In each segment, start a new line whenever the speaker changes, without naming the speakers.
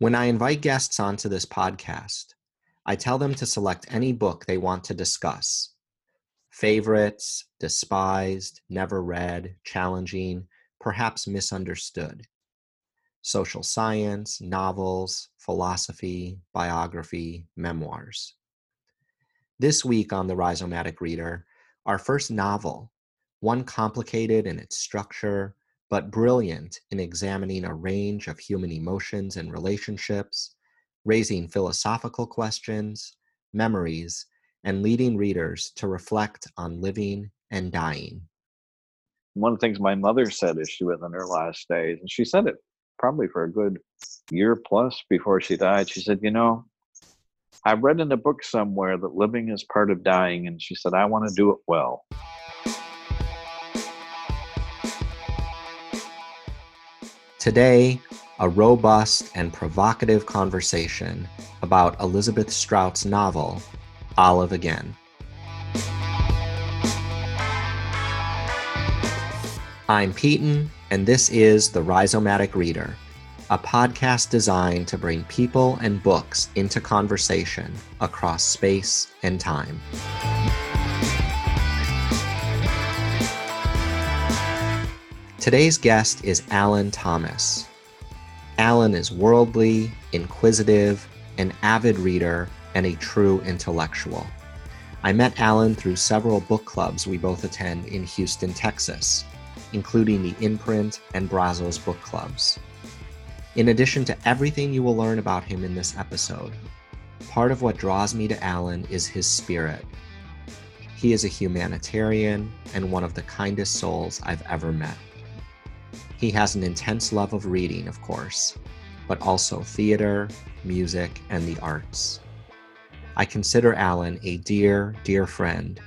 When I invite guests onto this podcast, I tell them to select any book they want to discuss favorites, despised, never read, challenging, perhaps misunderstood. Social science, novels, philosophy, biography, memoirs. This week on The Rhizomatic Reader, our first novel, one complicated in its structure, but brilliant in examining a range of human emotions and relationships, raising philosophical questions, memories, and leading readers to reflect on living and dying.
One of the things my mother said as she was in her last days, and she said it probably for a good year plus before she died, she said, You know, I read in a book somewhere that living is part of dying, and she said, I want to do it well.
Today, a robust and provocative conversation about Elizabeth Strout's novel, Olive Again. I'm Peyton, and this is The Rhizomatic Reader, a podcast designed to bring people and books into conversation across space and time. Today's guest is Alan Thomas. Alan is worldly, inquisitive, an avid reader, and a true intellectual. I met Alan through several book clubs we both attend in Houston, Texas, including the Inprint and Brazos book clubs. In addition to everything you will learn about him in this episode, part of what draws me to Alan is his spirit. He is a humanitarian and one of the kindest souls I've ever met. He has an intense love of reading, of course, but also theater, music, and the arts. I consider Alan a dear, dear friend,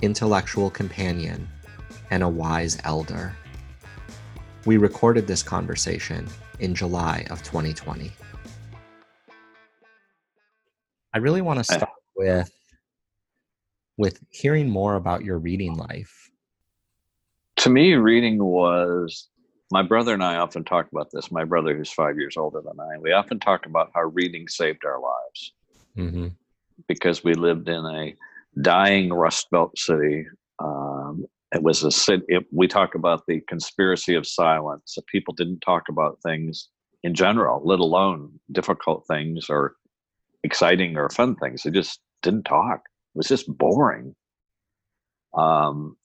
intellectual companion, and a wise elder. We recorded this conversation in July of 2020. I really want to start with with hearing more about your reading life.
To me, reading was my brother and I often talk about this. My brother, who's five years older than I, we often talk about how reading saved our lives mm-hmm. because we lived in a dying Rust Belt city. Um, it was a city. It, we talk about the conspiracy of silence. That people didn't talk about things in general, let alone difficult things or exciting or fun things. They just didn't talk. It was just boring. Um,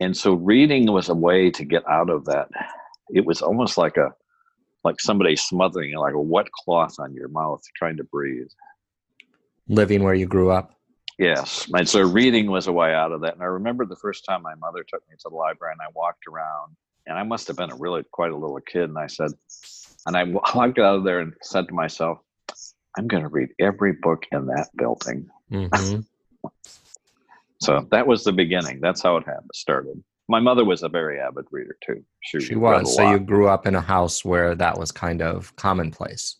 and so reading was a way to get out of that it was almost like a like somebody smothering like a wet cloth on your mouth trying to breathe.
Living where you grew up.
Yes. And so reading was a way out of that. And i remember the first time my mother took me to the library and i walked around and i must have been a really quite a little kid and i said and i walked out of there and said to myself i'm going to read every book in that building. Mm-hmm. so that was the beginning. That's how it happened started my mother was a very avid reader too.
She, she was. So you grew up in a house where that was kind of commonplace.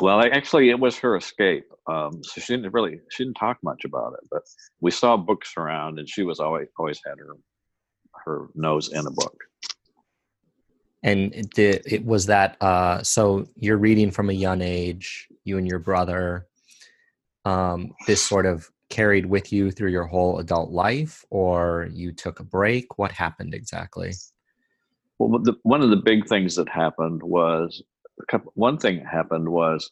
Well, actually, it was her escape. Um, so she didn't really she didn't talk much about it, but we saw books around, and she was always always had her her nose in a book.
And it, did, it was that. Uh, so you're reading from a young age. You and your brother. Um, this sort of carried with you through your whole adult life or you took a break? What happened exactly?
Well the, one of the big things that happened was couple, one thing that happened was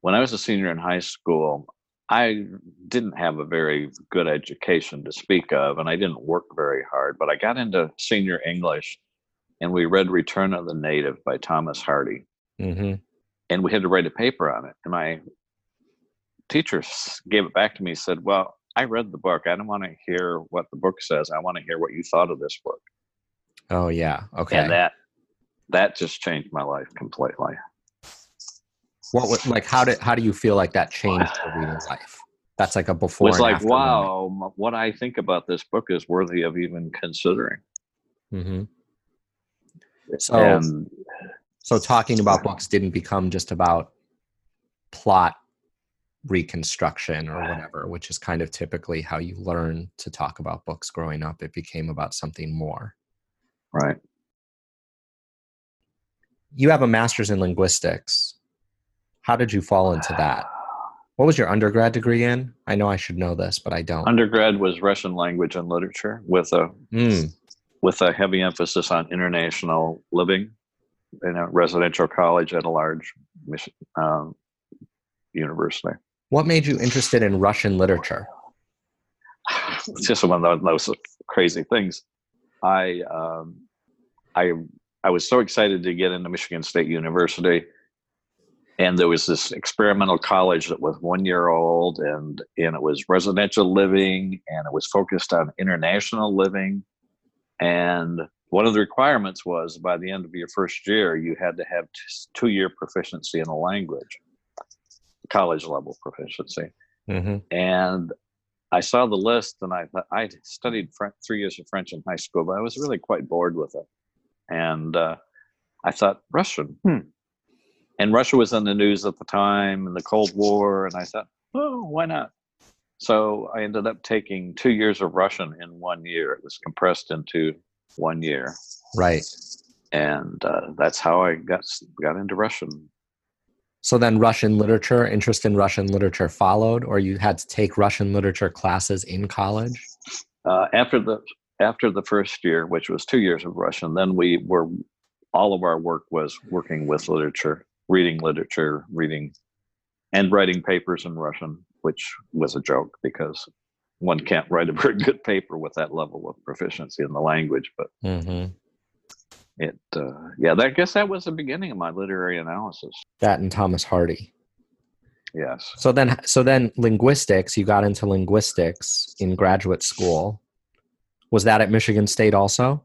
when i was a senior in high school i didn't have a very good education to speak of and i didn't work very hard but i got into senior english and we read return of the native by thomas hardy. Mm-hmm. and we had to write a paper on it and my teacher gave it back to me said well i read the book. I don't want to hear what the book says. I want to hear what you thought of this book.
Oh yeah. Okay.
And that that just changed my life completely.
What was like how did how do you feel like that changed your reading life? That's like a before
it's like wow moment. what i think about this book is worthy of even considering. Mm-hmm.
so and, so talking about books didn't become just about plot reconstruction or whatever, which is kind of typically how you learn to talk about books growing up. It became about something more.
Right.
You have a master's in linguistics. How did you fall into that? What was your undergrad degree in? I know I should know this, but I don't.
Undergrad was Russian language and literature with a mm. with a heavy emphasis on international living in a residential college at a large um, university.
What made you interested in Russian literature?
it's just one of those crazy things. I um, I I was so excited to get into Michigan State University, and there was this experimental college that was one year old, and and it was residential living, and it was focused on international living, and one of the requirements was by the end of your first year you had to have two year proficiency in a language college level proficiency mm-hmm. and I saw the list and I thought I studied French, three years of French in high school, but I was really quite bored with it. And uh, I thought Russian, hmm. And Russia was in the news at the time in the Cold War, and I thought, oh, why not? So I ended up taking two years of Russian in one year. It was compressed into one year.
Right.
And uh, that's how I got got into Russian
so then Russian literature, interest in Russian literature followed, or you had to take Russian literature classes in college?
Uh, after the after the first year, which was two years of Russian, then we were all of our work was working with literature, reading literature, reading and writing papers in Russian, which was a joke because one can't write a very good paper with that level of proficiency in the language. But mm-hmm it uh, yeah that, i guess that was the beginning of my literary analysis.
That and thomas hardy.
Yes.
So then so then linguistics you got into linguistics in graduate school. Was that at michigan state also?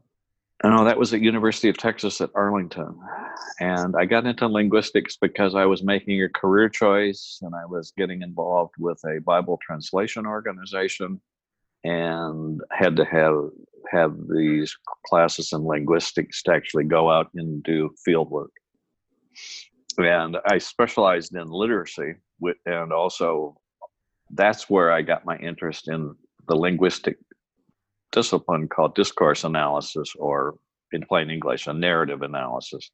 No that was at university of texas at arlington. And i got into linguistics because i was making a career choice and i was getting involved with a bible translation organization and had to have have these classes in linguistics to actually go out and do field work. And I specialized in literacy, and also that's where I got my interest in the linguistic discipline called discourse analysis, or in plain English, a narrative analysis.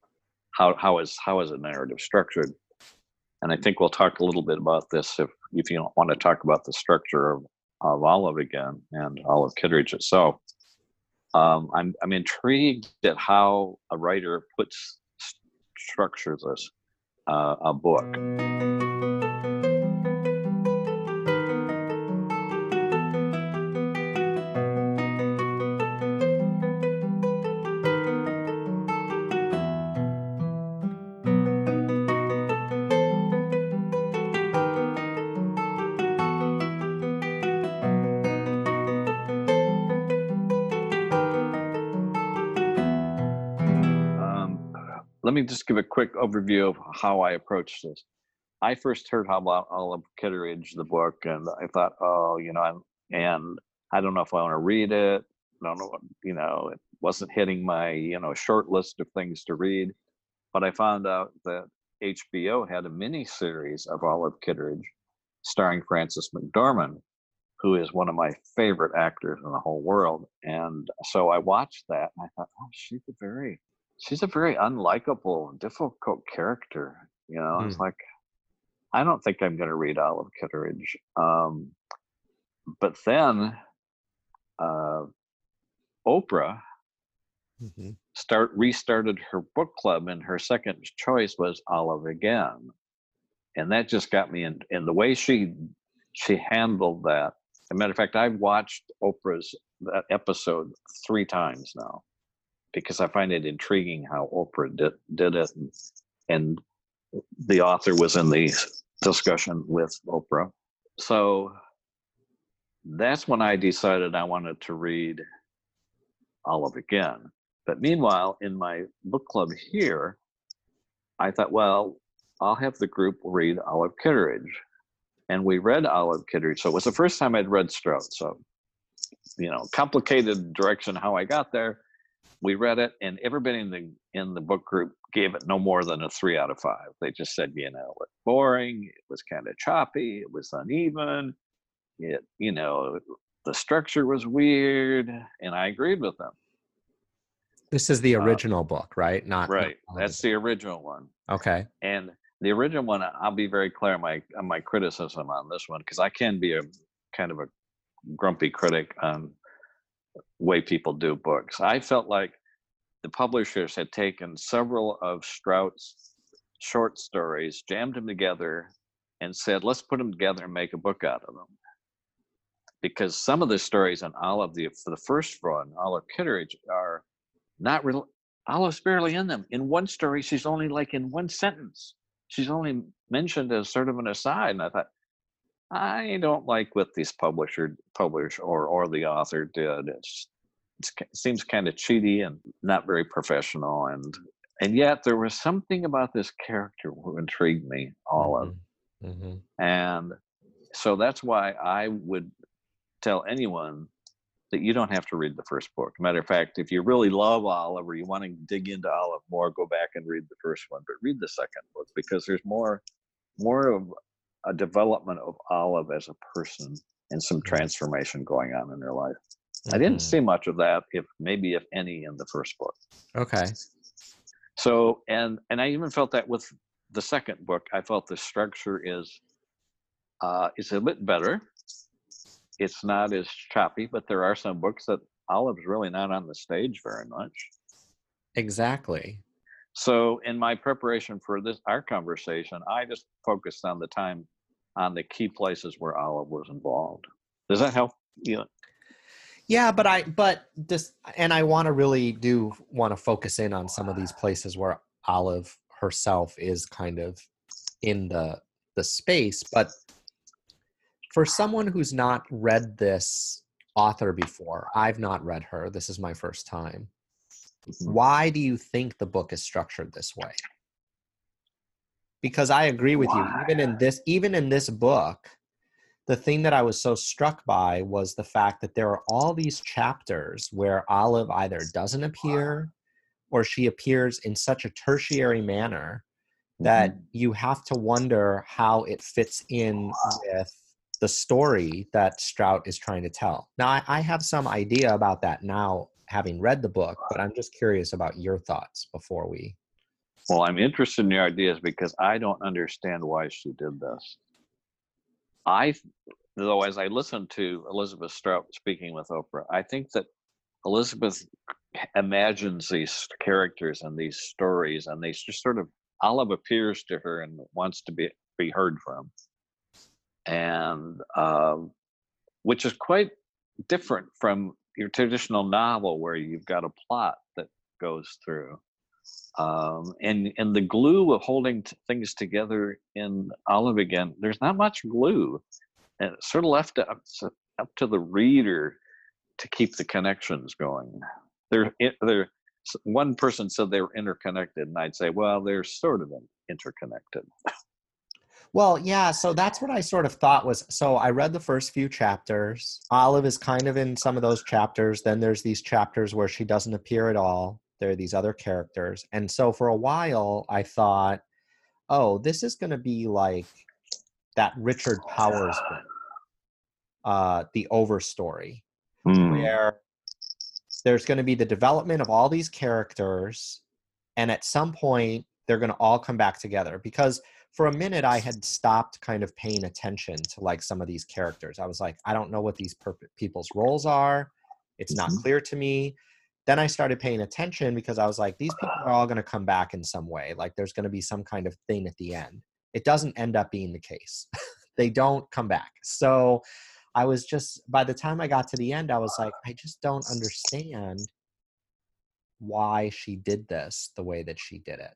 How, how is how is a narrative structured? And I think we'll talk a little bit about this if if you want to talk about the structure of of Olive again and Olive Kitteridge itself. Um, I'm I'm intrigued at how a writer puts structures this uh, a book. A quick overview of how I approached this. I first heard about Olive Kitteridge, the book, and I thought, oh, you know, I'm, and I don't know if I want to read it. I don't know, you know, it wasn't hitting my, you know, short list of things to read. But I found out that HBO had a mini series of Olive Kitteridge starring Frances McDormand, who is one of my favorite actors in the whole world. And so I watched that and I thought, oh, she's a very she's a very unlikable, difficult character. You know, mm. it's like I don't think I'm going to read Olive Kitteridge. Um, but then uh, Oprah mm-hmm. start restarted her book club, and her second choice was Olive again, and that just got me in. And the way she she handled that. As a matter of fact, I've watched Oprah's that episode three times now because I find it intriguing how Oprah did, did it. And, the author was in the discussion with Oprah. So that's when I decided I wanted to read Olive again. But meanwhile, in my book club here, I thought, well, I'll have the group read Olive Kitteridge. And we read Olive Kitteridge. So it was the first time I'd read Strout. So, you know, complicated direction how I got there we read it and everybody in the in the book group gave it no more than a three out of five. They just said you know it's boring it was kind of choppy it was uneven it you know the structure was weird and i agreed with them.
This is the uh, original uh, book right? Not
right. not that's the original one.
Okay.
And the original one, I'll be very clear on my on my criticism on this one because I can be a kind of a grumpy critic on way people do books. I felt like the publishers had taken several of Strout's short stories, jammed them together, and said, let's put them together and make a book out of them. Because some of the stories on Olive, the, for the first one, Olive Kitteridge, are not real. Olive's barely in them. In one story, she's only like in one sentence. She's only mentioned as sort of an aside. And I thought, I don't like what these publisher, publish or or the author did. It's, it's it seems kind of cheaty and not very professional. And and yet there was something about this character who intrigued me, Olive. Mm-hmm. mm-hmm. And so that's why I would tell anyone that you don't have to read the first book. Matter of fact, if you really love Olive or you want to dig into Olive more, go back and read the first one, but read the second book because there's more more of a development of Olive as a person and some mm-hmm. transformation going on in her life. Mm-hmm. I didn't mm-hmm. see much of that, if maybe if any, in the first book.
Okay.
So and and I even felt that with the second book, I felt the structure is uh, is a bit better. It's not as choppy, but there are some books that Olive's really not on the stage very much.
Exactly.
So in my preparation for this our conversation, I just focused on the time on the key places where Olive was involved. Does that help you?
Yeah, but I but this and I want to really do want to focus in on some of these places where Olive herself is kind of in the the space, but for someone who's not read this author before, I've not read her. This is my first time. Mm-hmm. Why do you think the book is structured this way? Because I agree with Why? you. Even in this, even in this book, the thing that I was so struck by was the fact that there are all these chapters where Olive either doesn't appear or she appears in such a tertiary manner that mm-hmm. you have to wonder how it fits in with the story that Strout is trying to tell. Now, I, I have some idea about that now having read the book, but I'm just curious about your thoughts before we.
Well, I'm interested in your ideas because I don't understand why she did this. I, though, as I listened to Elizabeth Strout speaking with Oprah, I think that Elizabeth imagines these characters and these stories, and they just sort of Olive appears to her and wants to be be heard from, and um, which is quite different from your traditional novel where you've got a plot that goes through. Um, and and the glue of holding t- things together in Olive again, there's not much glue, and it's sort of left up to, up to the reader to keep the connections going. They're they're one person said they were interconnected, and I'd say, well, they're sort of interconnected.
Well, yeah, so that's what I sort of thought was so I read the first few chapters. Olive is kind of in some of those chapters. Then there's these chapters where she doesn't appear at all. There are these other characters. And so for a while I thought, oh, this is going to be like that Richard Powers book, uh, The Overstory, mm. where there's going to be the development of all these characters. And at some point, they're going to all come back together because – for a minute I had stopped kind of paying attention to like some of these characters. I was like, I don't know what these per- people's roles are. It's not mm-hmm. clear to me. Then I started paying attention because I was like, these people are all going to come back in some way. Like there's going to be some kind of thing at the end. It doesn't end up being the case. they don't come back. So I was just, by the time I got to the end, I was like, I just don't understand why she did this the way that she did it.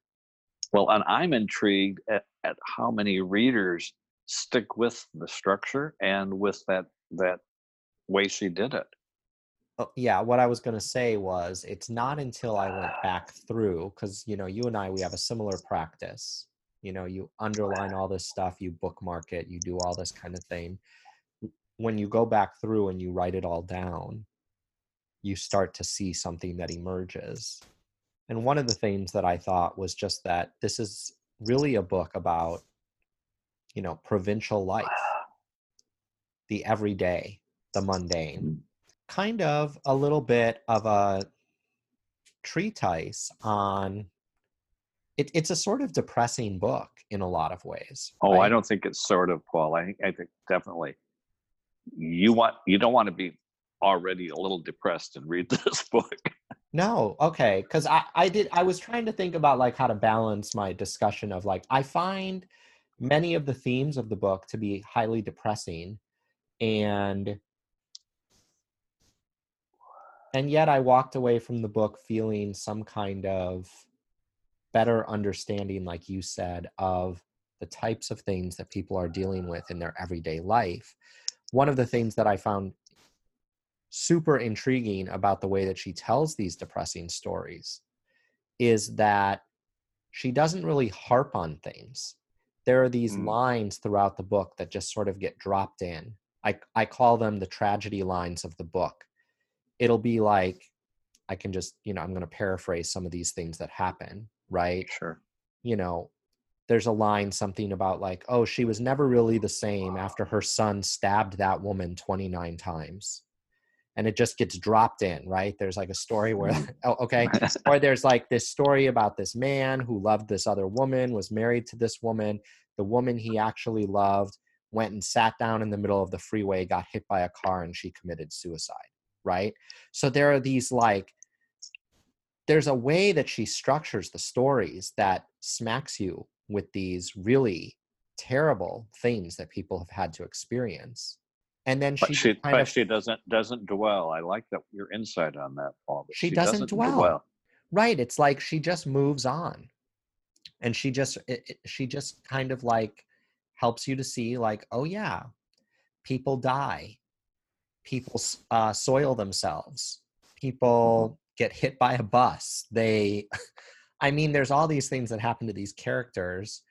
Well, and I'm intrigued at, at how many readers stick with the structure and with that that way she did it.
Oh, yeah, what I was going to say was it's not until I went back through because you know you and I we have a similar practice. You know, you underline all this stuff, you bookmark it, you do all this kind of thing. When you go back through and you write it all down, you start to see something that emerges. And one of the things that I thought was just that this is really a book about, you know, provincial life, the everyday, the mundane, mm. Kind of a little bit of a treatise on it, it's a sort of depressing book in a lot of ways.
Oh, right? I don't think it's sort of, Paul. I think I think definitely you want you don't want to be already a little depressed and read this book.
No, okay, because I I did I was trying to think about like how to balance my discussion of like I find many of the themes of the book to be highly depressing and and yet I walked away from the book feeling some kind of better understanding, like you said, of the types of things that people are dealing with in their everyday life. One of the things that I found super intriguing about the way that she tells these depressing stories is that she doesn't really harp on things. There are these mm. lines throughout the book that just sort of get dropped in. I, I call them the tragedy lines of the book. It'll be like, I can just, you know, I'm going to paraphrase some of these things that happen right?
Sure.
You know, there's a line something about like, oh, she was never really the same after her son stabbed that woman 29 times. And it just gets dropped in, right? There's like a story where, mm-hmm. oh, okay. or there's like this story about this man who loved this other woman, was married to this woman. The woman he actually loved went and sat down in the middle of the freeway, got hit by a car, and she committed suicide, right? So there are these like there's a way that she structures the stories that smacks you with these really terrible things that people have had to experience and then she,
but she, but of, she doesn't doesn't dwell i like that your insight on that paul
she, she, doesn't, doesn't dwell. dwell. right it's like she just moves on and she just it, it, she just kind of like helps you to see like oh yeah people die people uh, soil themselves. People get hit by a bus. They i mean there's all these things that happen to these characters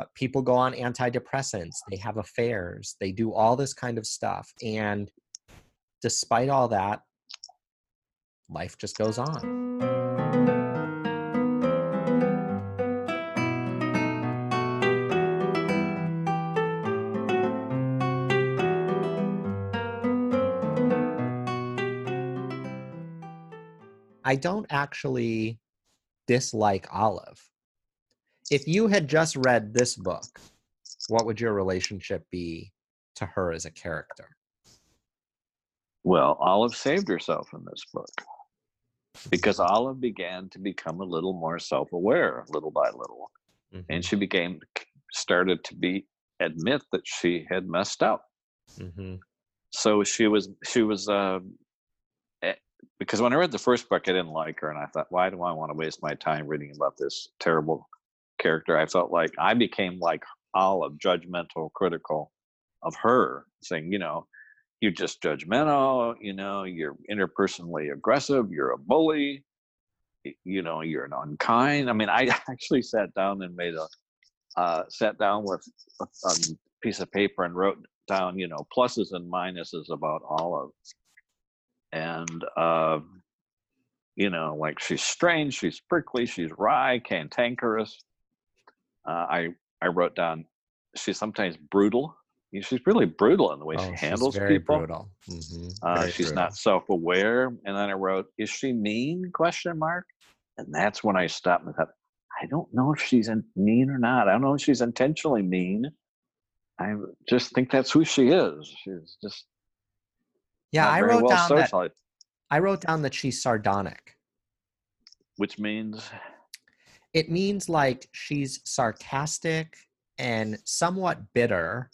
uh, people go on antidepressants. They have affairs. They do all this kind of stuff. And despite all that life just goes on I don't actually dislike Olive. If you had just read this book, what would your relationship be to her as a character?
Well, Olive saved herself in this book because Olive began to become a little more self-aware little by little. Mm-hmm. And she became started to be admit that she had messed up. Mm-hmm. So she was she was uh, because when I read the first book, I didn't like her, and I thought, why do I want to waste my time reading about this terrible character? I felt like I became like Olive, judgmental, critical of her, saying, you know, you're just judgmental, you know, you're interpersonally aggressive, you're a bully, you know, you're an unkind. I mean, I actually sat down and made a uh, sat down with a, a piece of paper and wrote down, you know, pluses and minuses about Olive and uh, you know, like she's strange, she's prickly, she's wry, cantankerous. Uh, I I wrote down she's sometimes brutal. She's really brutal in the way oh, she handles very people. Brutal. Mm-hmm. Uh, she's brutal. not self-aware. And then I wrote, "Is she mean?" Question mark. And that's when I stopped and thought, I don't know if she's mean or not. I don't know if she's intentionally mean. I just think that's who she is. She's just
yeah, I wrote well down that. I wrote down that she's sardonic.
Which means?
It means like she's sarcastic and somewhat bitter.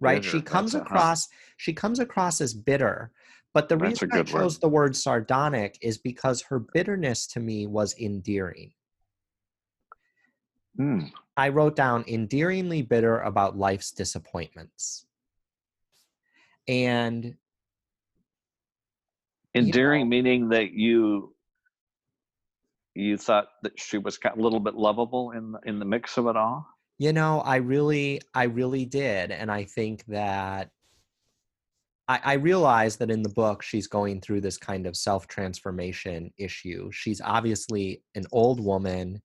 Right? Bitter. She comes That's across she comes across as bitter. But the That's reason I chose word. the word sardonic is because her bitterness to me was endearing. Mm. I wrote down endearingly bitter about life's disappointments. And
endearing you know, meaning that you you thought that she was a little bit lovable in the, in the mix of it all?
You know i really i really did and i think that I, I realize that in the book she's going through this kind of self transformation issue. She's obviously an old woman.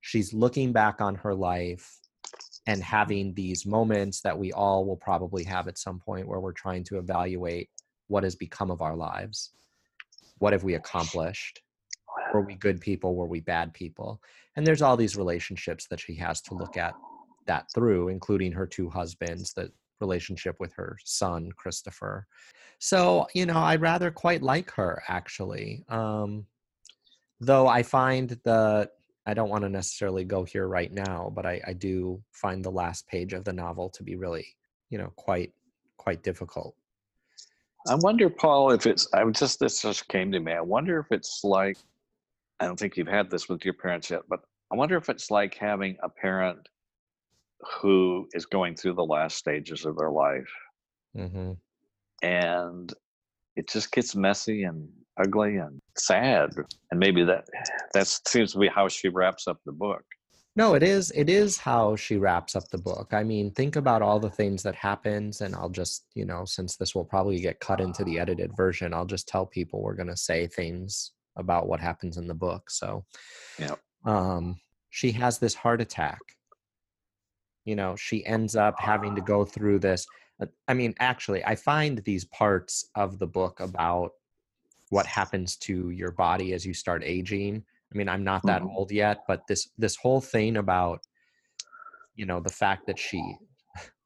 She's looking back on her life and having these moments that we all will probably have at some point where we're trying to evaluate what has become of our lives? What have we accomplished? Were we good people? Were we bad people? And there's all these relationships that she has to look at that through including her two husbands the relationship with her son christopher. So you know i rather quite like her actually. Um though i find the i don't want to necessarily go here right now but I, I do find the last page of the novel to be really you know quite quite difficult
I wonder, Paul, if it's, I just, this just came to me. I wonder if it's like, I don't think you've had this with your parents yet, but I wonder if it's like having a parent who is going through the last stages of their life. Mm-hmm. And it just gets messy and ugly and sad. And maybe that that seems to be how she wraps up the book.
No, it is. It is how she wraps up the book. I mean, think about all the things that happens, and I'll just, you know, since this will probably get cut into the edited version, I'll just tell people we're going to say things about what happens in the book. So,
yeah,
um, she has this heart attack. You know, she ends up having to go through this. Uh, I mean, actually, I find these parts of the book about what happens to your body as you start aging I mean, I'm not that mm-hmm. old yet, but this this whole thing about you know the fact that she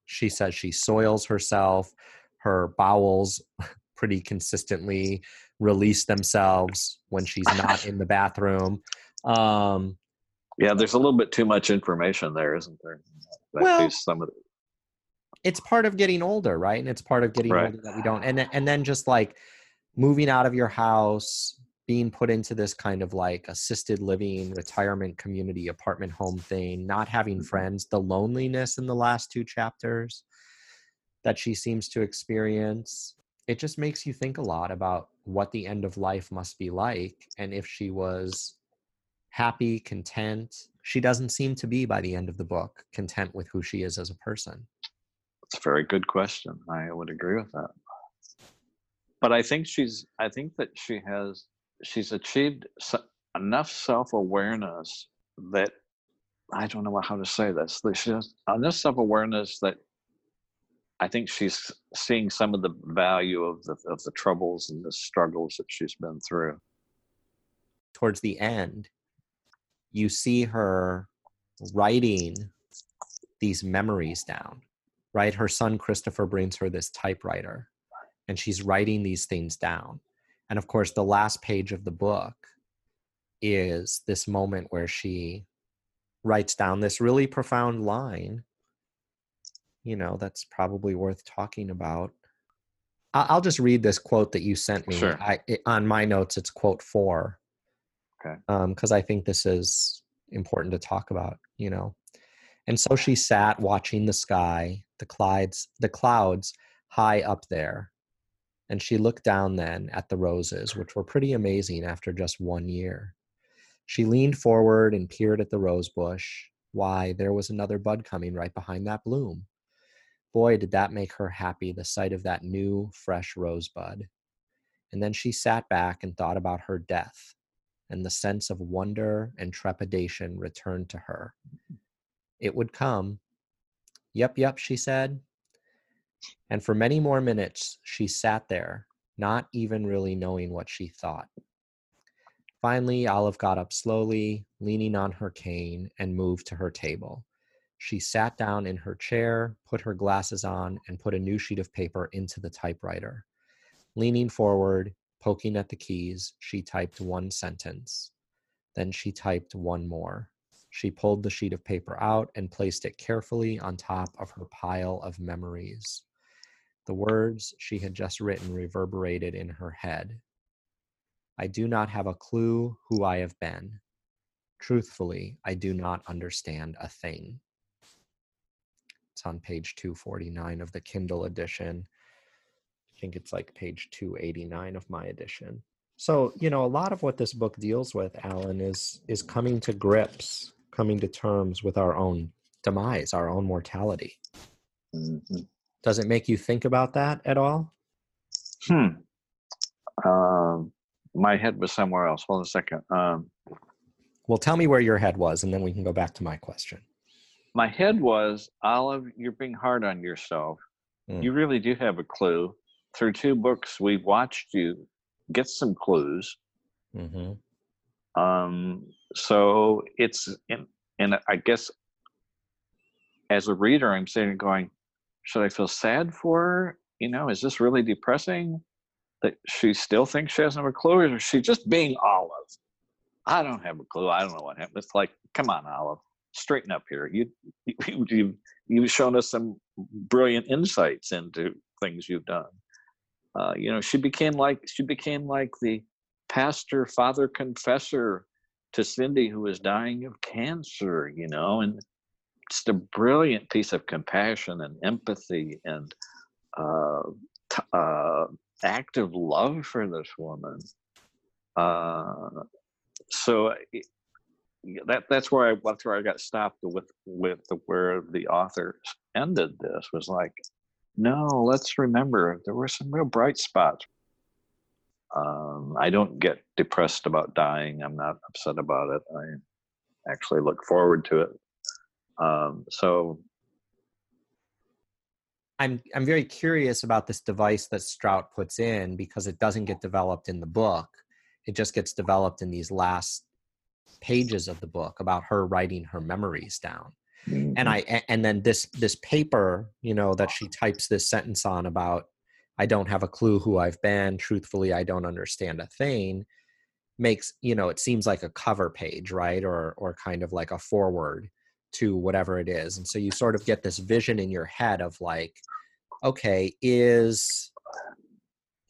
she says she soils herself, her bowels pretty consistently release themselves when she's not in the bathroom. Um,
yeah, there's a little bit too much information there, isn't there?
That well, some of the... it's part of getting older, right? And it's part of getting right. older that we don't. And and then just like moving out of your house, being put into this kind of like assisted living retirement community apartment home thing not having mm-hmm. friends the loneliness in the last two chapters that she seems to experience it just makes you think a lot about what the end of life must be like and if she was happy content she doesn't seem to be by the end of the book content with who she is as a person.
It's a very good question. I would agree with that. But i think she's i think that she has she's achieved enough self-awareness that I don't know how to say this. She has enough self-awareness that I think she's seeing some of the value of the of the troubles and the struggles that she's been through.
Towards the end, you see her writing these memories down. Right? Her son Christopher brings her this typewriter and she's writing these things down. And of course, the last page of the book is this moment where she writes down this really profound line, you know, that's probably worth talking about. I'll just read this quote that you sent me.
Sure.
I, it, on my notes, it's quote four.
Okay.
Because um, I think this is important to talk about, you know. And so she sat watching the sky, the clouds, the clouds high up there, and she looked down then at the roses, which were pretty amazing after just one year. She leaned forward and peered at the rose bush. Why, there was another bud coming right behind that bloom. Boy, did that make her happy, the sight of that new, fresh rosebud. And then she sat back and thought about her death, and the sense of wonder and trepidation returned to her. It would come. Yep, yep, she said. And for many more minutes, she sat there, not even really knowing what she thought. Finally, Olive got up slowly, leaning on her cane, and moved to her table. She sat down in her chair, put her glasses on, and put a new sheet of paper into the typewriter. Leaning forward, poking at the keys, she typed one sentence. Then she typed one more. She pulled the sheet of paper out and placed it carefully on top of her pile of memories. The words she had just written reverberated in her head. I do not have a clue who I have been. Truthfully, I do not understand a thing. It's on page 249 of the Kindle edition. I think it's like page 289 of my edition. So, you know, a lot of what this book deals with, Alan, is is coming to grips, coming to terms with our own demise, our own mortality. Mm-hmm. Does it make you think about that at all?
Hmm. Um, my head was somewhere else. Hold on a second. Um,
well, tell me where your head was, and then we can go back to my question.
My head was Olive. You're being hard on yourself. Mm. You really do have a clue. Through two books, we've watched you get some clues. Mm-hmm. Um, so it's in, and I guess as a reader, I'm sitting going, should I feel sad for her? You know, is this really depressing that she still thinks she has no or is she just being Olive? I don't have a clue. I don't know what happened. It's like, come on, Olive, straighten up here. You, you, you you've shown us some brilliant insights into things you've done. Uh, you know, she became like she became like the pastor, father confessor to Cindy, who was dying of cancer. You know, and just a brilliant piece of compassion and empathy and uh, t- uh, active love for this woman. Uh, so that that's where I that's where I got stopped with with the, where the author ended this was like, no, let's remember there were some real bright spots. Um, I don't get depressed about dying. I'm not upset about it. I actually look forward to it. Um, so
I'm I'm very curious about this device that Strout puts in because it doesn't get developed in the book. It just gets developed in these last pages of the book about her writing her memories down. Mm-hmm. And I and then this this paper, you know, that she types this sentence on about I don't have a clue who I've been, truthfully I don't understand a thing makes, you know, it seems like a cover page, right? Or or kind of like a forward to whatever it is. And so you sort of get this vision in your head of like okay, is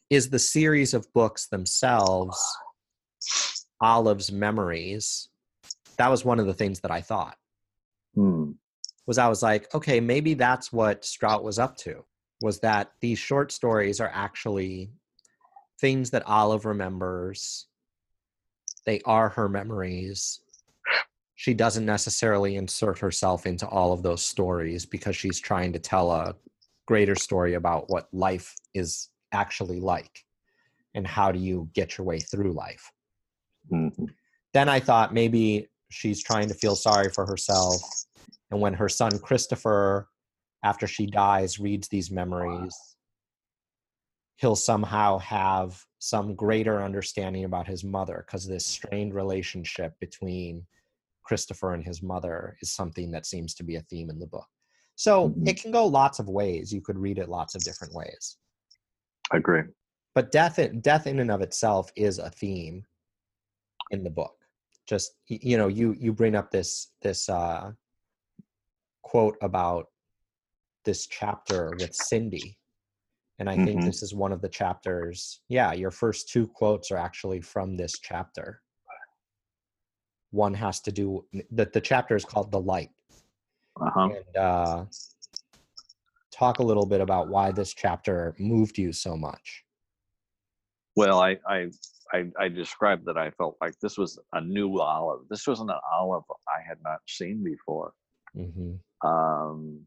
is the series of books themselves Olive's memories, that was one of the things that I thought.
Hmm.
Was I was like, okay, maybe that's what Strout was up to. Was that these short stories are actually things that Olive remembers. They are her memories. She doesn't necessarily insert herself into all of those stories because she's trying to tell a greater story about what life is actually like and how do you get your way through life.
Mm-hmm.
Then I thought maybe she's trying to feel sorry for herself. And when her son Christopher, after she dies, reads these memories, he'll somehow have some greater understanding about his mother because this strained relationship between Christopher and his mother is something that seems to be a theme in the book. So mm-hmm. it can go lots of ways. You could read it lots of different ways.
I agree.
But death, death in and of itself is a theme in the book just you know you you bring up this this uh quote about this chapter with cindy and i mm-hmm. think this is one of the chapters yeah your first two quotes are actually from this chapter one has to do that the chapter is called the light
uh-huh.
and uh talk a little bit about why this chapter moved you so much
well i i I, I described that I felt like this was a new olive. This wasn't an olive I had not seen before.
Mm-hmm.
Um,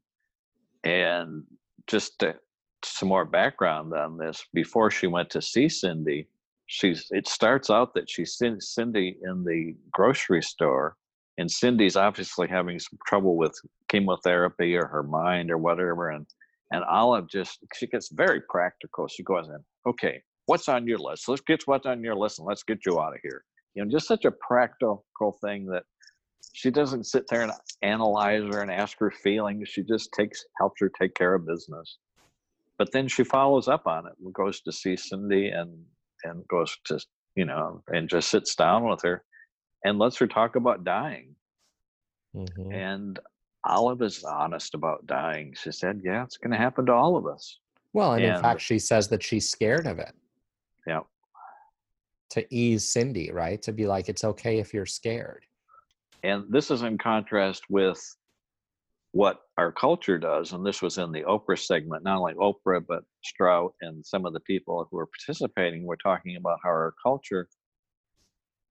and just to, some more background on this, before she went to see Cindy, she's it starts out that she sees Cindy in the grocery store, and Cindy's obviously having some trouble with chemotherapy or her mind or whatever, and and Olive just she gets very practical. She goes in, okay, what's on your list? Let's get what's on your list and let's get you out of here. You know, just such a practical thing that she doesn't sit there and analyze her and ask her feelings. She just takes helps her take care of business. But then she follows up on it and goes to see Cindy and and goes to you know and just sits down with her and lets her talk about dying.
Mm-hmm.
And Olive is honest about dying. She said, "Yeah, it's going to happen to all of us."
Well, and, and in fact, she says that she's scared of it.
Yeah.
To ease Cindy, right? To be like, it's okay if you're scared.
And this is in contrast with what our culture does. And this was in the Oprah segment, not only Oprah, but Strout and some of the people who are participating were talking about how our culture,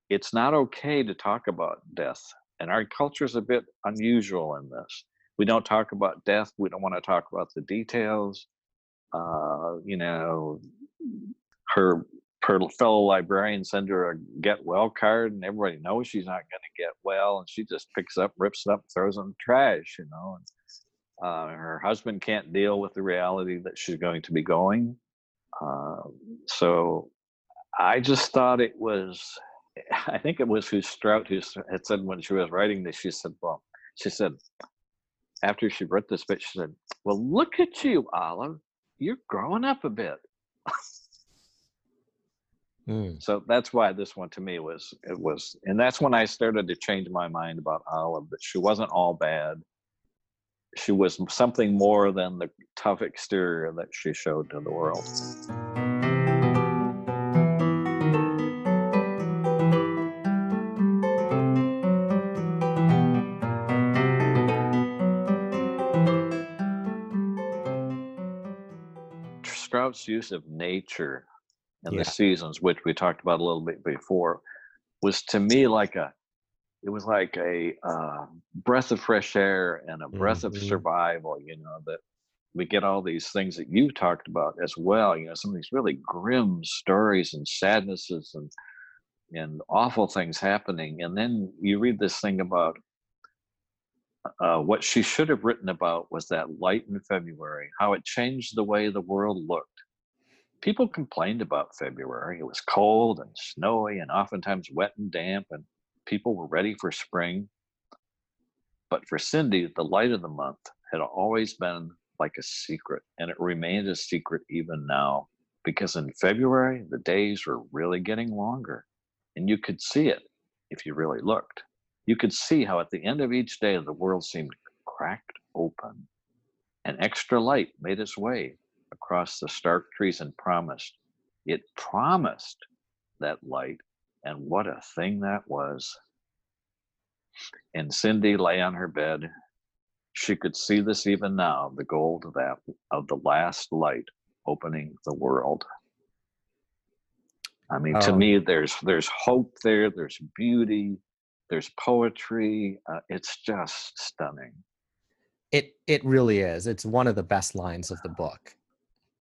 it's not okay to talk about death. And our culture is a bit unusual in this. We don't talk about death. We don't want to talk about the details. Uh, you know, her her fellow librarian send her a get well card and everybody knows she's not going to get well and she just picks up rips it up throws it in the trash you know and uh, her husband can't deal with the reality that she's going to be going uh, so i just thought it was I think it was who Strout who had said when she was writing this, she said, well, she said, after she wrote this bit, she said, well, look at you, Olive. You're growing up a bit. mm. So that's why this one to me was, it was, and that's when I started to change my mind about Olive, that she wasn't all bad. She was something more than the tough exterior that she showed to the world. Strout's use of nature and yeah. the seasons, which we talked about a little bit before, was to me like a it was like a uh, breath of fresh air and a breath mm-hmm. of survival. You know that we get all these things that you talked about as well. You know some of these really grim stories and sadnesses and and awful things happening, and then you read this thing about uh, what she should have written about was that light in February, how it changed the way the world looked. People complained about February. It was cold and snowy and oftentimes wet and damp, and people were ready for spring. But for Cindy, the light of the month had always been like a secret, and it remained a secret even now, because in February, the days were really getting longer, and you could see it if you really looked you could see how at the end of each day the world seemed cracked open. An extra light made its way across the stark trees and promised, it promised that light, and what a thing that was. And Cindy lay on her bed. She could see this even now, the gold of that of the last light opening the world. I mean, oh. to me, there's there's hope there, there's beauty, there's poetry. Uh, it's just stunning.
It it really is. It's one of the best lines of the book.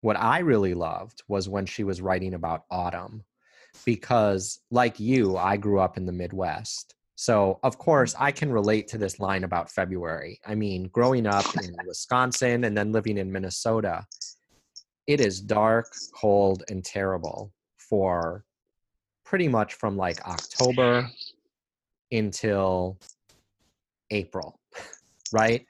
What I really loved was when she was writing about autumn, because like you, I grew up in the Midwest. So, of course, mm-hmm. I can relate to this line about February. I mean, growing up in Wisconsin and then living in Minnesota, it is dark, cold, and terrible for pretty much from like October until April, right?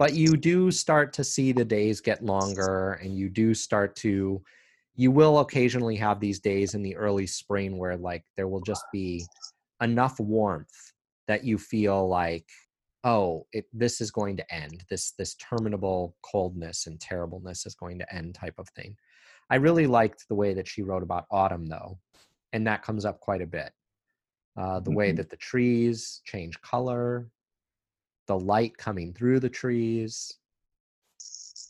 But you do start to see the days get longer and you do start to you will occasionally have these days in the early spring where like there will just be enough warmth that you feel like oh it, this is going to end. This this terminable coldness and terribleness is going to end type of thing. I really liked the way that she wrote about autumn though and that comes up quite a bit. Uh, the mm-hmm. way that the trees change color, the light coming through the trees,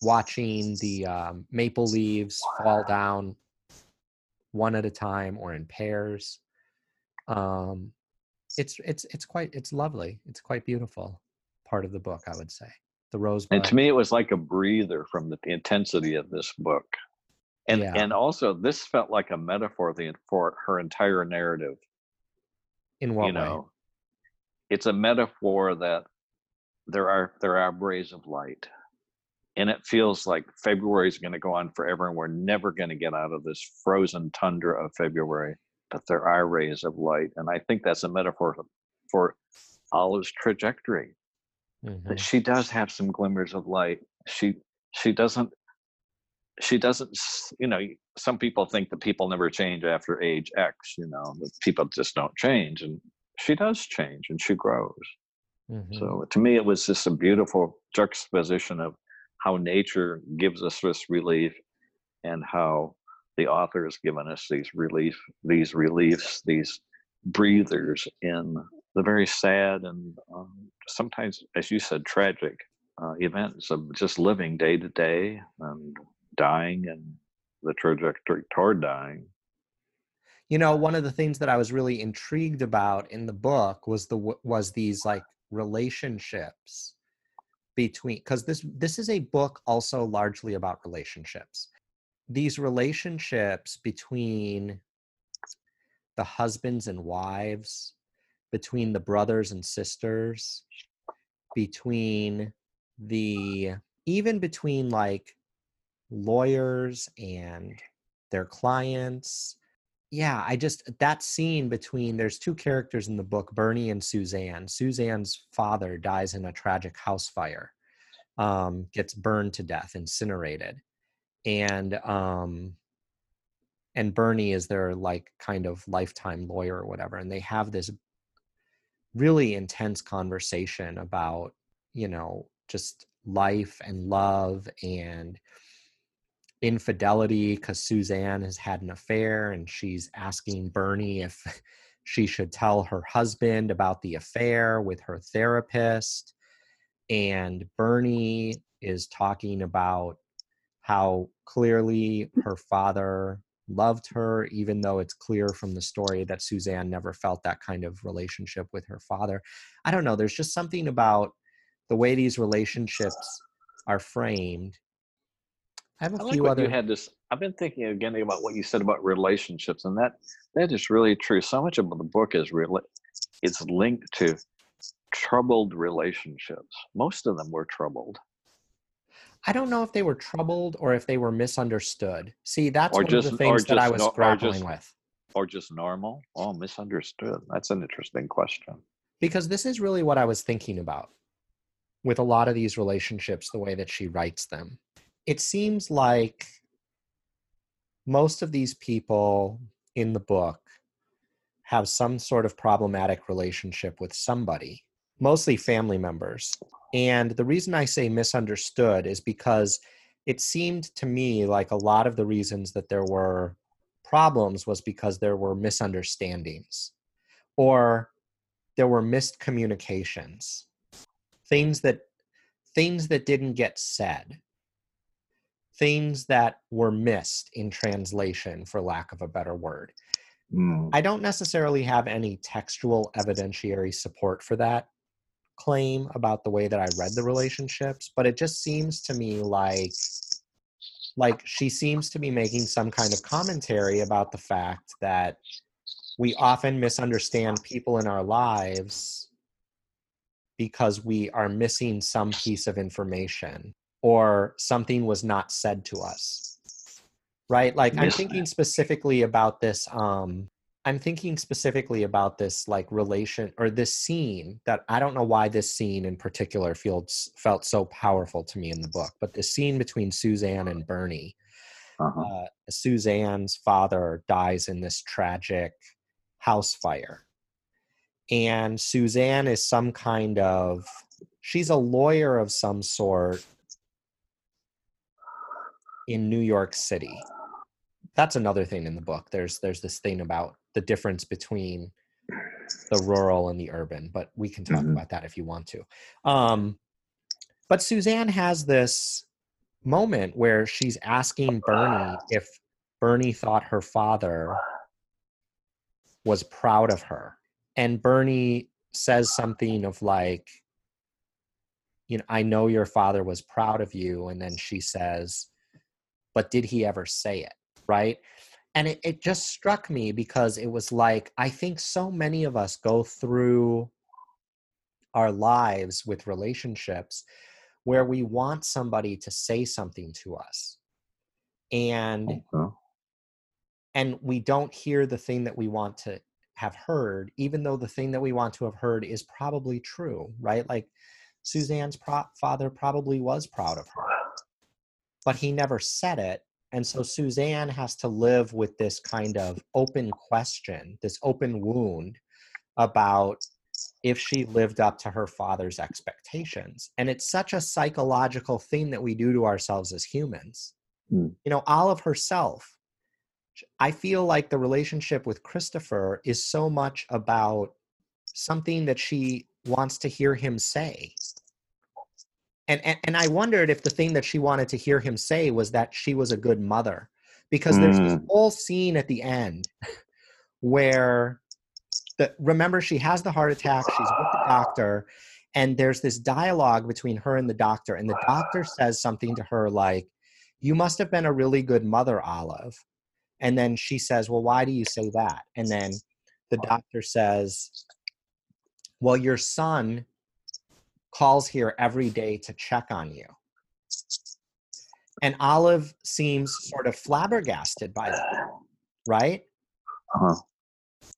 watching the um, maple leaves fall down one at a time or in pairs. Um, it's it's it's quite it's lovely. It's quite beautiful part of the book, I would say. The rose.
And to me, it was like a breather from the intensity of this book, and yeah. and also this felt like a metaphor for her entire narrative
in what
you know. It's a metaphor that there are there are rays of light. And it feels like February is going to go on forever and we're never going to get out of this frozen tundra of February. But there are rays of light. And I think that's a metaphor for Olive's trajectory. Mm-hmm. That she does have some glimmers of light. She she doesn't she doesn't you know some people think that people never change after age x you know that people just don't change and she does change and she grows mm-hmm. so to me it was just a beautiful juxtaposition of how nature gives us this relief and how the author has given us these relief these reliefs these breathers in the very sad and um, sometimes as you said tragic uh, events of just living day to day and dying and the trajectory toward dying.
You know, one of the things that I was really intrigued about in the book was the was these like relationships between because this this is a book also largely about relationships. These relationships between the husbands and wives, between the brothers and sisters, between the even between like lawyers and their clients yeah, I just that scene between there's two characters in the book, Bernie and Suzanne. Suzanne's father dies in a tragic house fire, um, gets burned to death, incinerated, and um, and Bernie is their like kind of lifetime lawyer or whatever, and they have this really intense conversation about you know just life and love and infidelity because Suzanne has had an affair and she's asking Bernie if she should tell her husband about the affair with her therapist. And Bernie is talking about how clearly mm. her father loved her, even though it's clear from the story that Suzanne never felt that kind of relationship with her father. I don't know. There's just something about the way these relationships are framed
I have a I few like other. You had this. I've been thinking again about what you said about relationships, and that that is really true. So much of the book is really it's linked to troubled relationships. Most of them were troubled.
I don't know if they were troubled or if they were misunderstood. See, that's or one just, of the things that I was no, grappling
just,
with.
Or just normal? Oh, misunderstood. That's an interesting question.
Because this is really what I was thinking about with a lot of these relationships, the way that she writes them it seems like most of these people in the book have some sort of problematic relationship with somebody, mostly family members. And the reason I say misunderstood is because it seemed to me like a lot of the reasons that there were problems was because there were misunderstandings or there were missed communications things that things that didn't get said things that were missed in translation, for lack of a better word. Mm. I don't necessarily have any textual evidentiary support for that claim about the way that I read the relationships, but it just seems to me like like she seems to be making some kind of commentary about the fact that we often misunderstand people in our lives because we are missing some piece of information or something was not said to us. Right? Like i'm thinking specifically about this um i'm thinking specifically about this like relation or this scene that i don't know why this scene in particular feels felt so powerful to me in the book but the scene between suzanne and bernie uh-huh. uh, suzanne's father dies in this tragic house fire. And suzanne is some kind of she's a lawyer of some sort in New York City. That's another thing in the book. There's there's this thing about the difference between the rural and the urban, but we can talk mm-hmm. about that if you want to. Um, but Suzanne has this moment where she's asking Bernie if Bernie thought her father was proud of her. And Bernie says something of like, you know, I know your father was proud of you. And then she says, but did he ever say it? Right. And it, it just struck me because it was like, I think so many of us go through our lives with relationships where we want somebody to say something to us. And okay. and we don't hear the thing that we want to have heard, even though the thing that we want to have heard is probably true, right? Like Suzanne's pro- father probably was proud of her but he never said it. And so Suzanne has to live with this kind of open question, this open wound about if she lived up to her father's expectations. And it's such a psychological thing that we do to ourselves as humans. Mm. You know, Olive herself, I feel like the relationship with Christopher is so much about something that she wants to hear him say and, and and I wondered if the thing that she wanted to hear him say was that she was a good mother, because mm. there's this mm. whole scene at the end where the remember she has the heart attack, she's with the doctor, and there's this dialogue between her and the doctor, and the doctor says something to her like, "You must have been a really good mother, Olive," and then she says, "Well, why do you say that?" And then the doctor says, "Well, your son." Calls here every day to check on you. And Olive seems sort of flabbergasted by that, right? Uh-huh.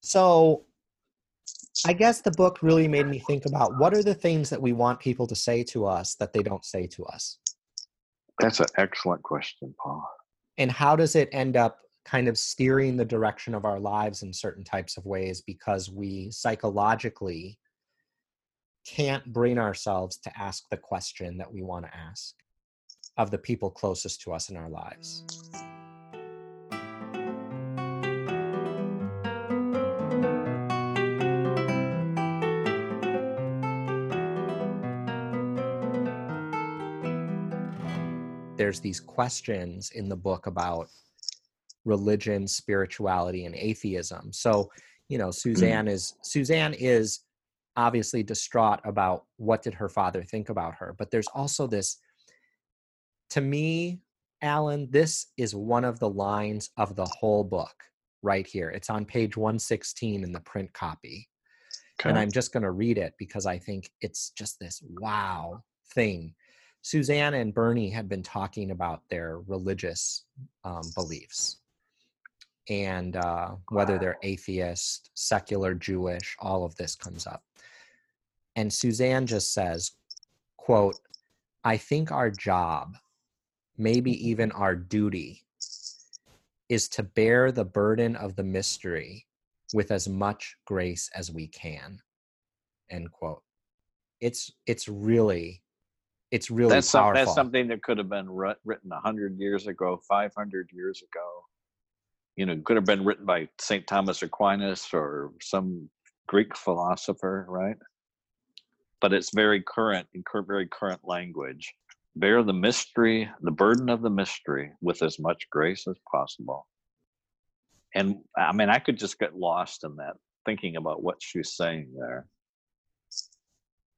So I guess the book really made me think about what are the things that we want people to say to us that they don't say to us?
That's an excellent question, Paul.
And how does it end up kind of steering the direction of our lives in certain types of ways because we psychologically can't bring ourselves to ask the question that we want to ask of the people closest to us in our lives? there's these questions in the book about religion, spirituality, and atheism. So, you know, mm. Suzanne is Suzanne is obviously distraught about what did her father think about her, but there's also this to me, Alan, this is one of the lines of the whole book right here. It's on page 116 in the print copy. Okay. And I'm just going to read it because I think it's just this wow thing. Suzanne and Bernie had been talking about their religious um, beliefs and uh, whether they're atheist, secular, Jewish, all of this comes up. And Suzanne just says, quote, I think our job, maybe even our duty, is to bear the burden of the mystery with as much grace as we can. End quote. It's it's really it's really
that's,
powerful.
Some, that's something that could have been written a hundred years ago, five hundred years ago. You know, could have been written by Saint Thomas Aquinas or some Greek philosopher, right? But it's very current, in very current language. Bear the mystery, the burden of the mystery, with as much grace as possible. And I mean, I could just get lost in that, thinking about what she's saying there.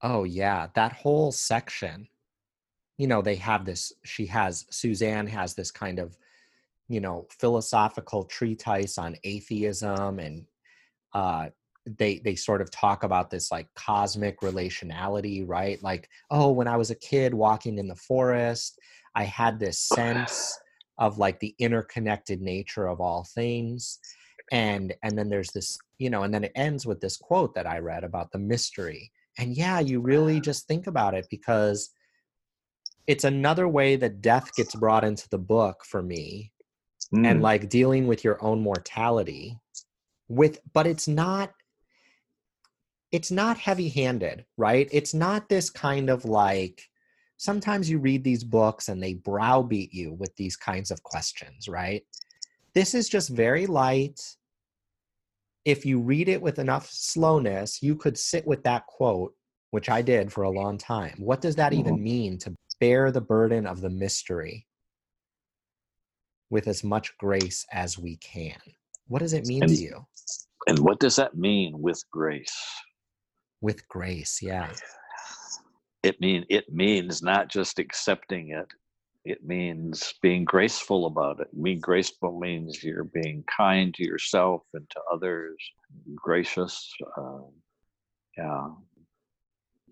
Oh yeah, that whole section you know they have this she has suzanne has this kind of you know philosophical treatise on atheism and uh they they sort of talk about this like cosmic relationality right? Like oh when i was a kid walking in the forest i had this sense of like the interconnected nature of all things and and then there's this you know and then it ends with this quote that i read about the mystery and yeah you really just think about it because it's another way that death gets brought into the book for me mm. and like dealing with your own mortality with but it's not it's not heavy handed right? It's not this kind of like sometimes you read these books and they browbeat you with these kinds of questions right? This is just very light. If you read it with enough slowness you could sit with that quote which i did for a long time. What does that mm-hmm. even mean to bear the burden of the mystery with as much grace as we can. What does it mean
and,
to you?
And what does that mean with grace?
With grace, yeah.
It mean it means not just accepting it. It means being graceful about it. Being graceful means you're being kind to yourself and to others, gracious. Uh, yeah,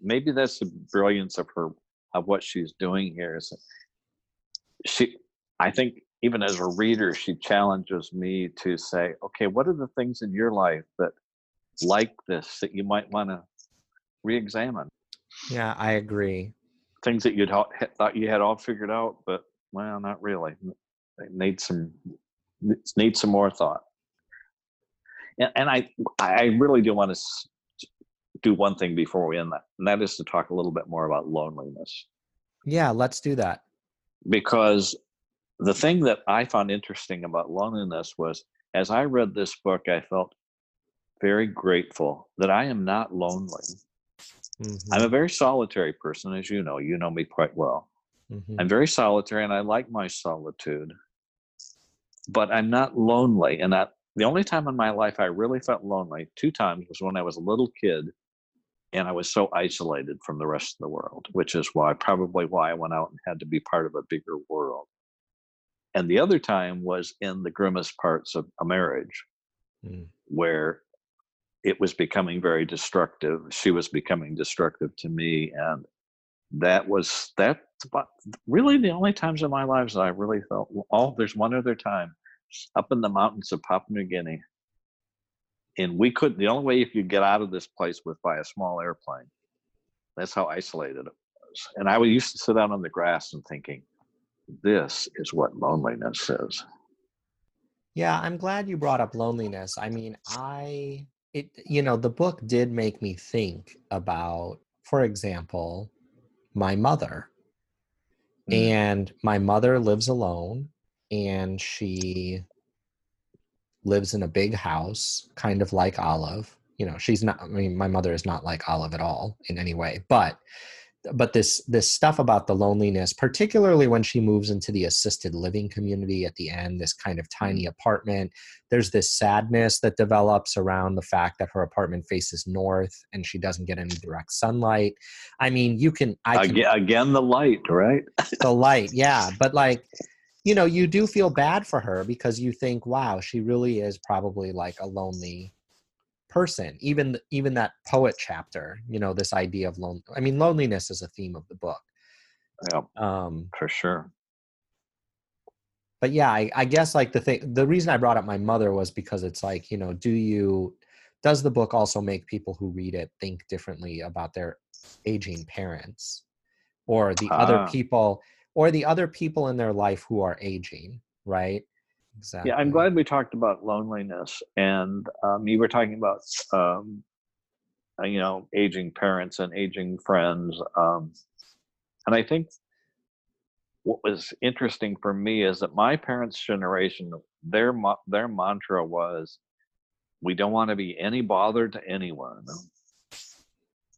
maybe that's the brilliance of her of what she's doing here is she i think even as a reader she challenges me to say okay what are the things in your life that like this that you might want to re-examine
yeah i agree
things that you'd thought you had all figured out but well not really they need some need some more thought and, and i i really do want to do one thing before we end that, and that is to talk a little bit more about loneliness.
Yeah, let's do that.
Because the thing that I found interesting about loneliness was as I read this book, I felt very grateful that I am not lonely. Mm-hmm. I'm a very solitary person, as you know. You know me quite well. Mm-hmm. I'm very solitary and I like my solitude, but I'm not lonely. And that the only time in my life I really felt lonely, two times, was when I was a little kid and I was so isolated from the rest of the world, which is why probably why I went out and had to be part of a bigger world. And the other time was in the grimmest parts of a marriage, mm. where it was becoming very destructive. She was becoming destructive to me, and that was that's about really the only times in my lives that I really felt. Oh, there's one other time, up in the mountains of Papua New Guinea, and we couldn't. The only way you could get out of this place was by a small airplane. That's how isolated it was. And I would used to sit out on the grass and thinking, this is what loneliness is.
Yeah, I'm glad you brought up loneliness. I mean, I it you know, the book did make me think about, for example, my mother. Mm. And my mother lives alone and she lives in a big house, kind of like Olive. You know, she's not I mean, my mother is not like Olive at all in any way, but but this this stuff about the loneliness particularly when she moves into the assisted living community at the end this kind of tiny mm. apartment there's this sadness that develops around the fact that her apartment faces north and she doesn't get any direct sunlight i mean you can i
can, again, again the light right
the light yeah but like you know you do feel bad for her because you think wow she really is probably like a lonely person even even that poet chapter you know this idea of lone i mean loneliness is a theme of the book.
Yeah um for sure.
but yeah I, I guess like the thing the reason i brought up my mother was because it's like you know do you does the book also make people who read it think differently about their aging parents? Or the other ah. people or the other people in their life who are aging right
Exactly. Yeah, I'm glad we talked about loneliness, and um, you were talking about, um, uh, you know, aging parents and aging friends, um, and I think what was interesting for me is that my parents' generation, their their mantra was, "We don't want to be any bother to anyone,"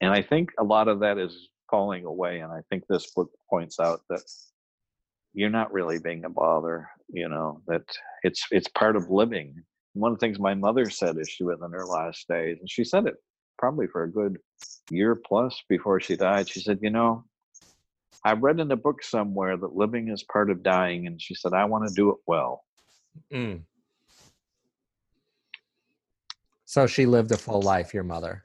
and I think a lot of that is falling away, and I think this book points out that you're not really being a bother you know that it's it's part of living. One of the things my mother said as she was in her last days and she said it probably for a good year plus before she died she said you know i read in a book somewhere that living is part of dying and she said i want to do it well. Mm.
so she lived a full life your mother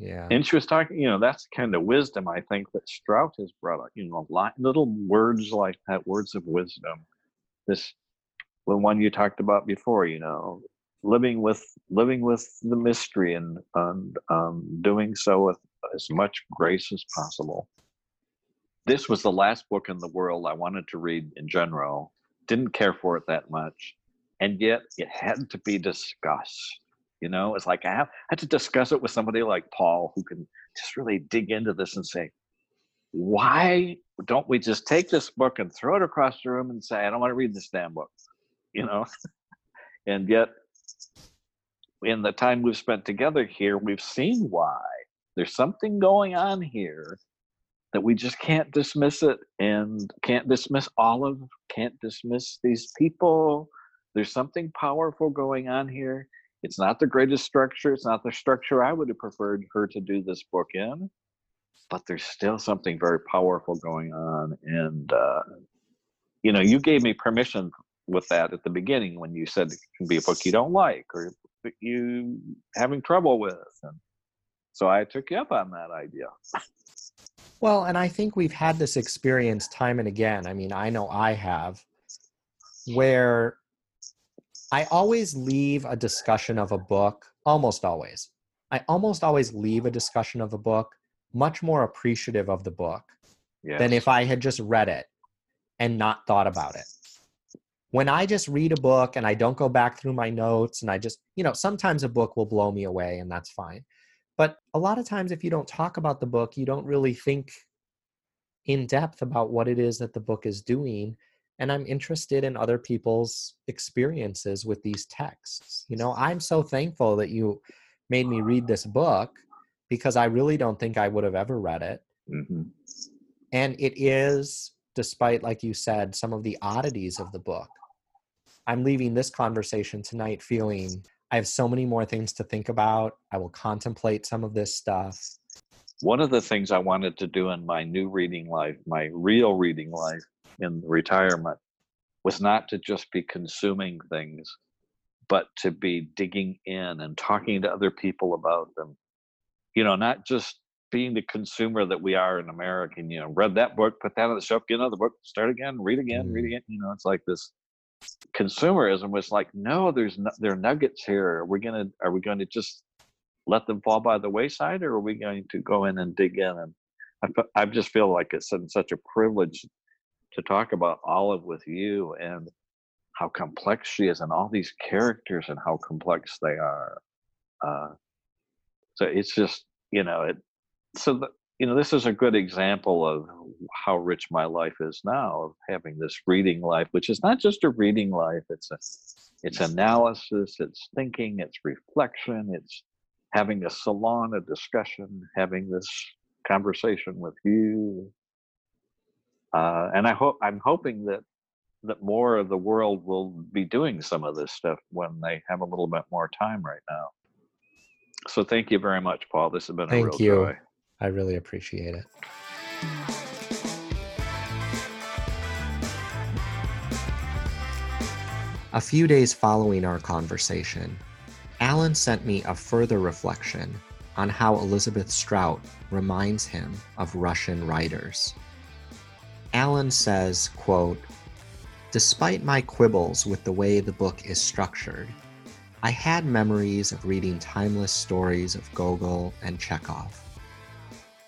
yeah.
And she was talking, you know, that's the kind of wisdom I think that Strout has brought up, you know, little words like that, words of wisdom. This the one you talked about before, you know, living with living with the mystery and and um, doing so with as much grace as possible. This was the last book in the world I wanted to read in general. Didn't care for it that much, and yet it had to be discussed you know, it's like I have I had to discuss it with somebody like Paul who can just really dig into this and say, why don't we just take this book and throw it across the room and say, I don't want to read this damn book, you know? and yet, in the time we've spent together here, we've seen why. There's something going on here that we just can't dismiss it and can't dismiss Olive, can't dismiss these people. There's something powerful going on here it's not the greatest structure. It's not the structure I would have preferred her to do this book in, but there's still something very powerful going on. And, uh, you know, you gave me permission with that at the beginning when you said it can be a book you don't like or you having trouble with. And so I took you up on that idea.
Well, and I think we've had this experience time and again. I mean, I know I have, where I always leave a discussion of a book, almost always. I almost always leave a discussion of a book much more appreciative of the book yes. than if I had just read it and not thought about it. When I just read a book and I don't go back through my notes and I just, you know, sometimes a book will blow me away and that's fine. But a lot of times, if you don't talk about the book, you don't really think in depth about what it is that the book is doing and i'm interested in other people's experiences with these texts. You know i'm so thankful that you made me read this book because i really don't think i would have ever read it. Mm-hmm. and it is despite like you said some of the oddities of the book. I'm leaving this conversation tonight feeling i have so many more things to think about. I will contemplate some of this stuff
one of the things i wanted to do in my new reading life my real reading life in retirement was not to just be consuming things, but to be digging in and talking to other people about them. You know, not just being the consumer that we are in America. And, You know, read that book, put that on the shelf, get another book, start again, read again, read mm. again. You know, it's like this consumerism was like, no, there's no, there are nuggets here. Are we gonna are we going to just let them fall by the wayside, or are we going to go in and dig in? And I, I just feel like it's such a privilege to talk about Olive with you and how complex she is, and all these characters and how complex they are. Uh, so it's just you know it. So the, you know this is a good example of how rich my life is now of having this reading life which is not just a reading life it's a it's analysis it's thinking it's reflection it's having a salon a discussion having this conversation with you uh, and i hope i'm hoping that that more of the world will be doing some of this stuff when they have a little bit more time right now so thank you very much paul this has been
thank
a real
you.
joy
I really appreciate it. A few days following our conversation, Alan sent me a further reflection on how Elizabeth Strout reminds him of Russian writers. Alan says, quote, Despite my quibbles with the way the book is structured, I had memories of reading timeless stories of Gogol and Chekhov.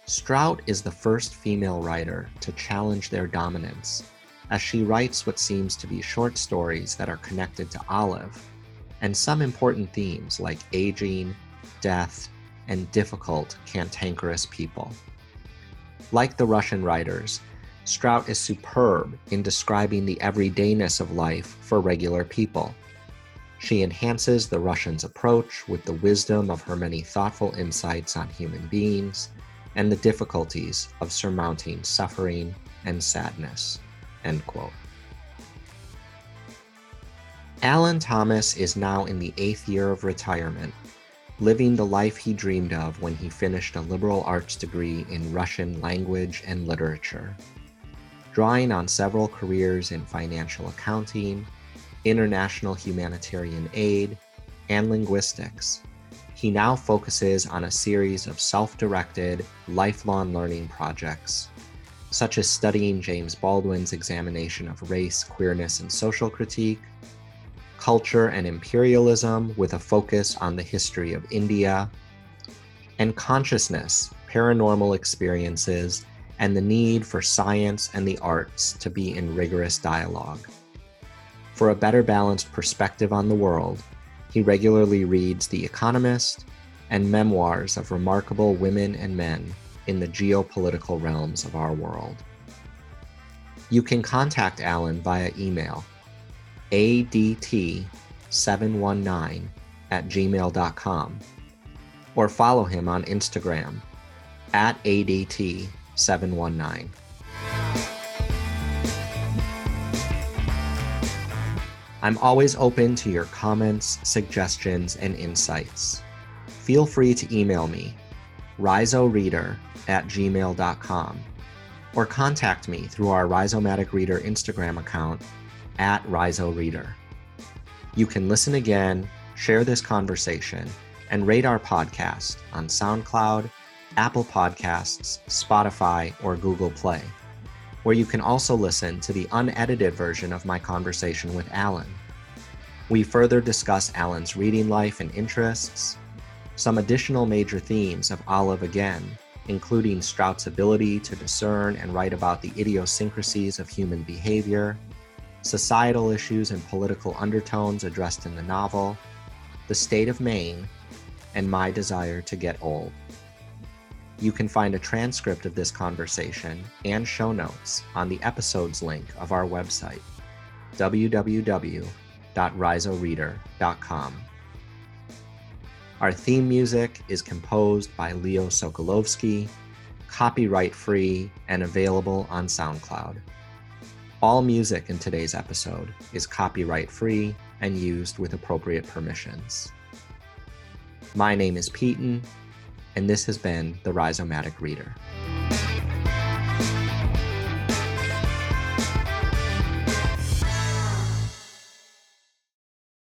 Strout is the first female writer to challenge their dominance, as she writes what seems to be short stories that are connected to Olive, and some important themes like aging, death, and difficult, cantankerous people. Like the Russian writers, Strout is superb in describing the everydayness of life for regular people. She enhances the Russians' approach with the wisdom of her many thoughtful insights on human beings and the difficulties of surmounting suffering and sadness. End quote. Alan Thomas is now in the eighth year of retirement, living the life he dreamed of when he finished a liberal arts degree in Russian language and literature. Drawing on several careers in financial accounting, international humanitarian aid, and linguistics, he now focuses on a series of self directed, lifelong learning projects, such as studying James Baldwin's examination of race, queerness, and social critique, culture and imperialism with a focus on the history of India, and consciousness, paranormal experiences, and the need for science and the arts to be in rigorous dialogue. For a better balanced perspective on the world, he regularly reads The Economist and memoirs of remarkable women and men in the geopolitical realms of our world. You can contact Alan via email adt719 at gmail.com or follow him on Instagram at adt719. I'm always open to your comments, suggestions, and insights. Feel free to email me, rhizoreader at gmail.com, or contact me through our Rhizomatic Reader Instagram account at rhizoreader. You can listen again, share this conversation, and rate our podcast on SoundCloud, Apple Podcasts, Spotify, or Google Play where you can also listen to the unedited version of my conversation with Alan. We further discuss Alan's reading life and interests, some additional major themes of Olive Again, including Strout's ability to discern and write about the idiosyncrasies of human behavior, societal issues and political undertones addressed in the novel, the state of Maine, and my desire to get old. You can find a transcript of this conversation and show notes on the episodes link of our website, www.rhizoreader.com. Our theme music is composed by Leo Sokolovsky, copyright free, and available on SoundCloud. All music in today's episode is copyright free and used with appropriate permissions. My name is Peyton, and this has been the Rhizomatic Reader.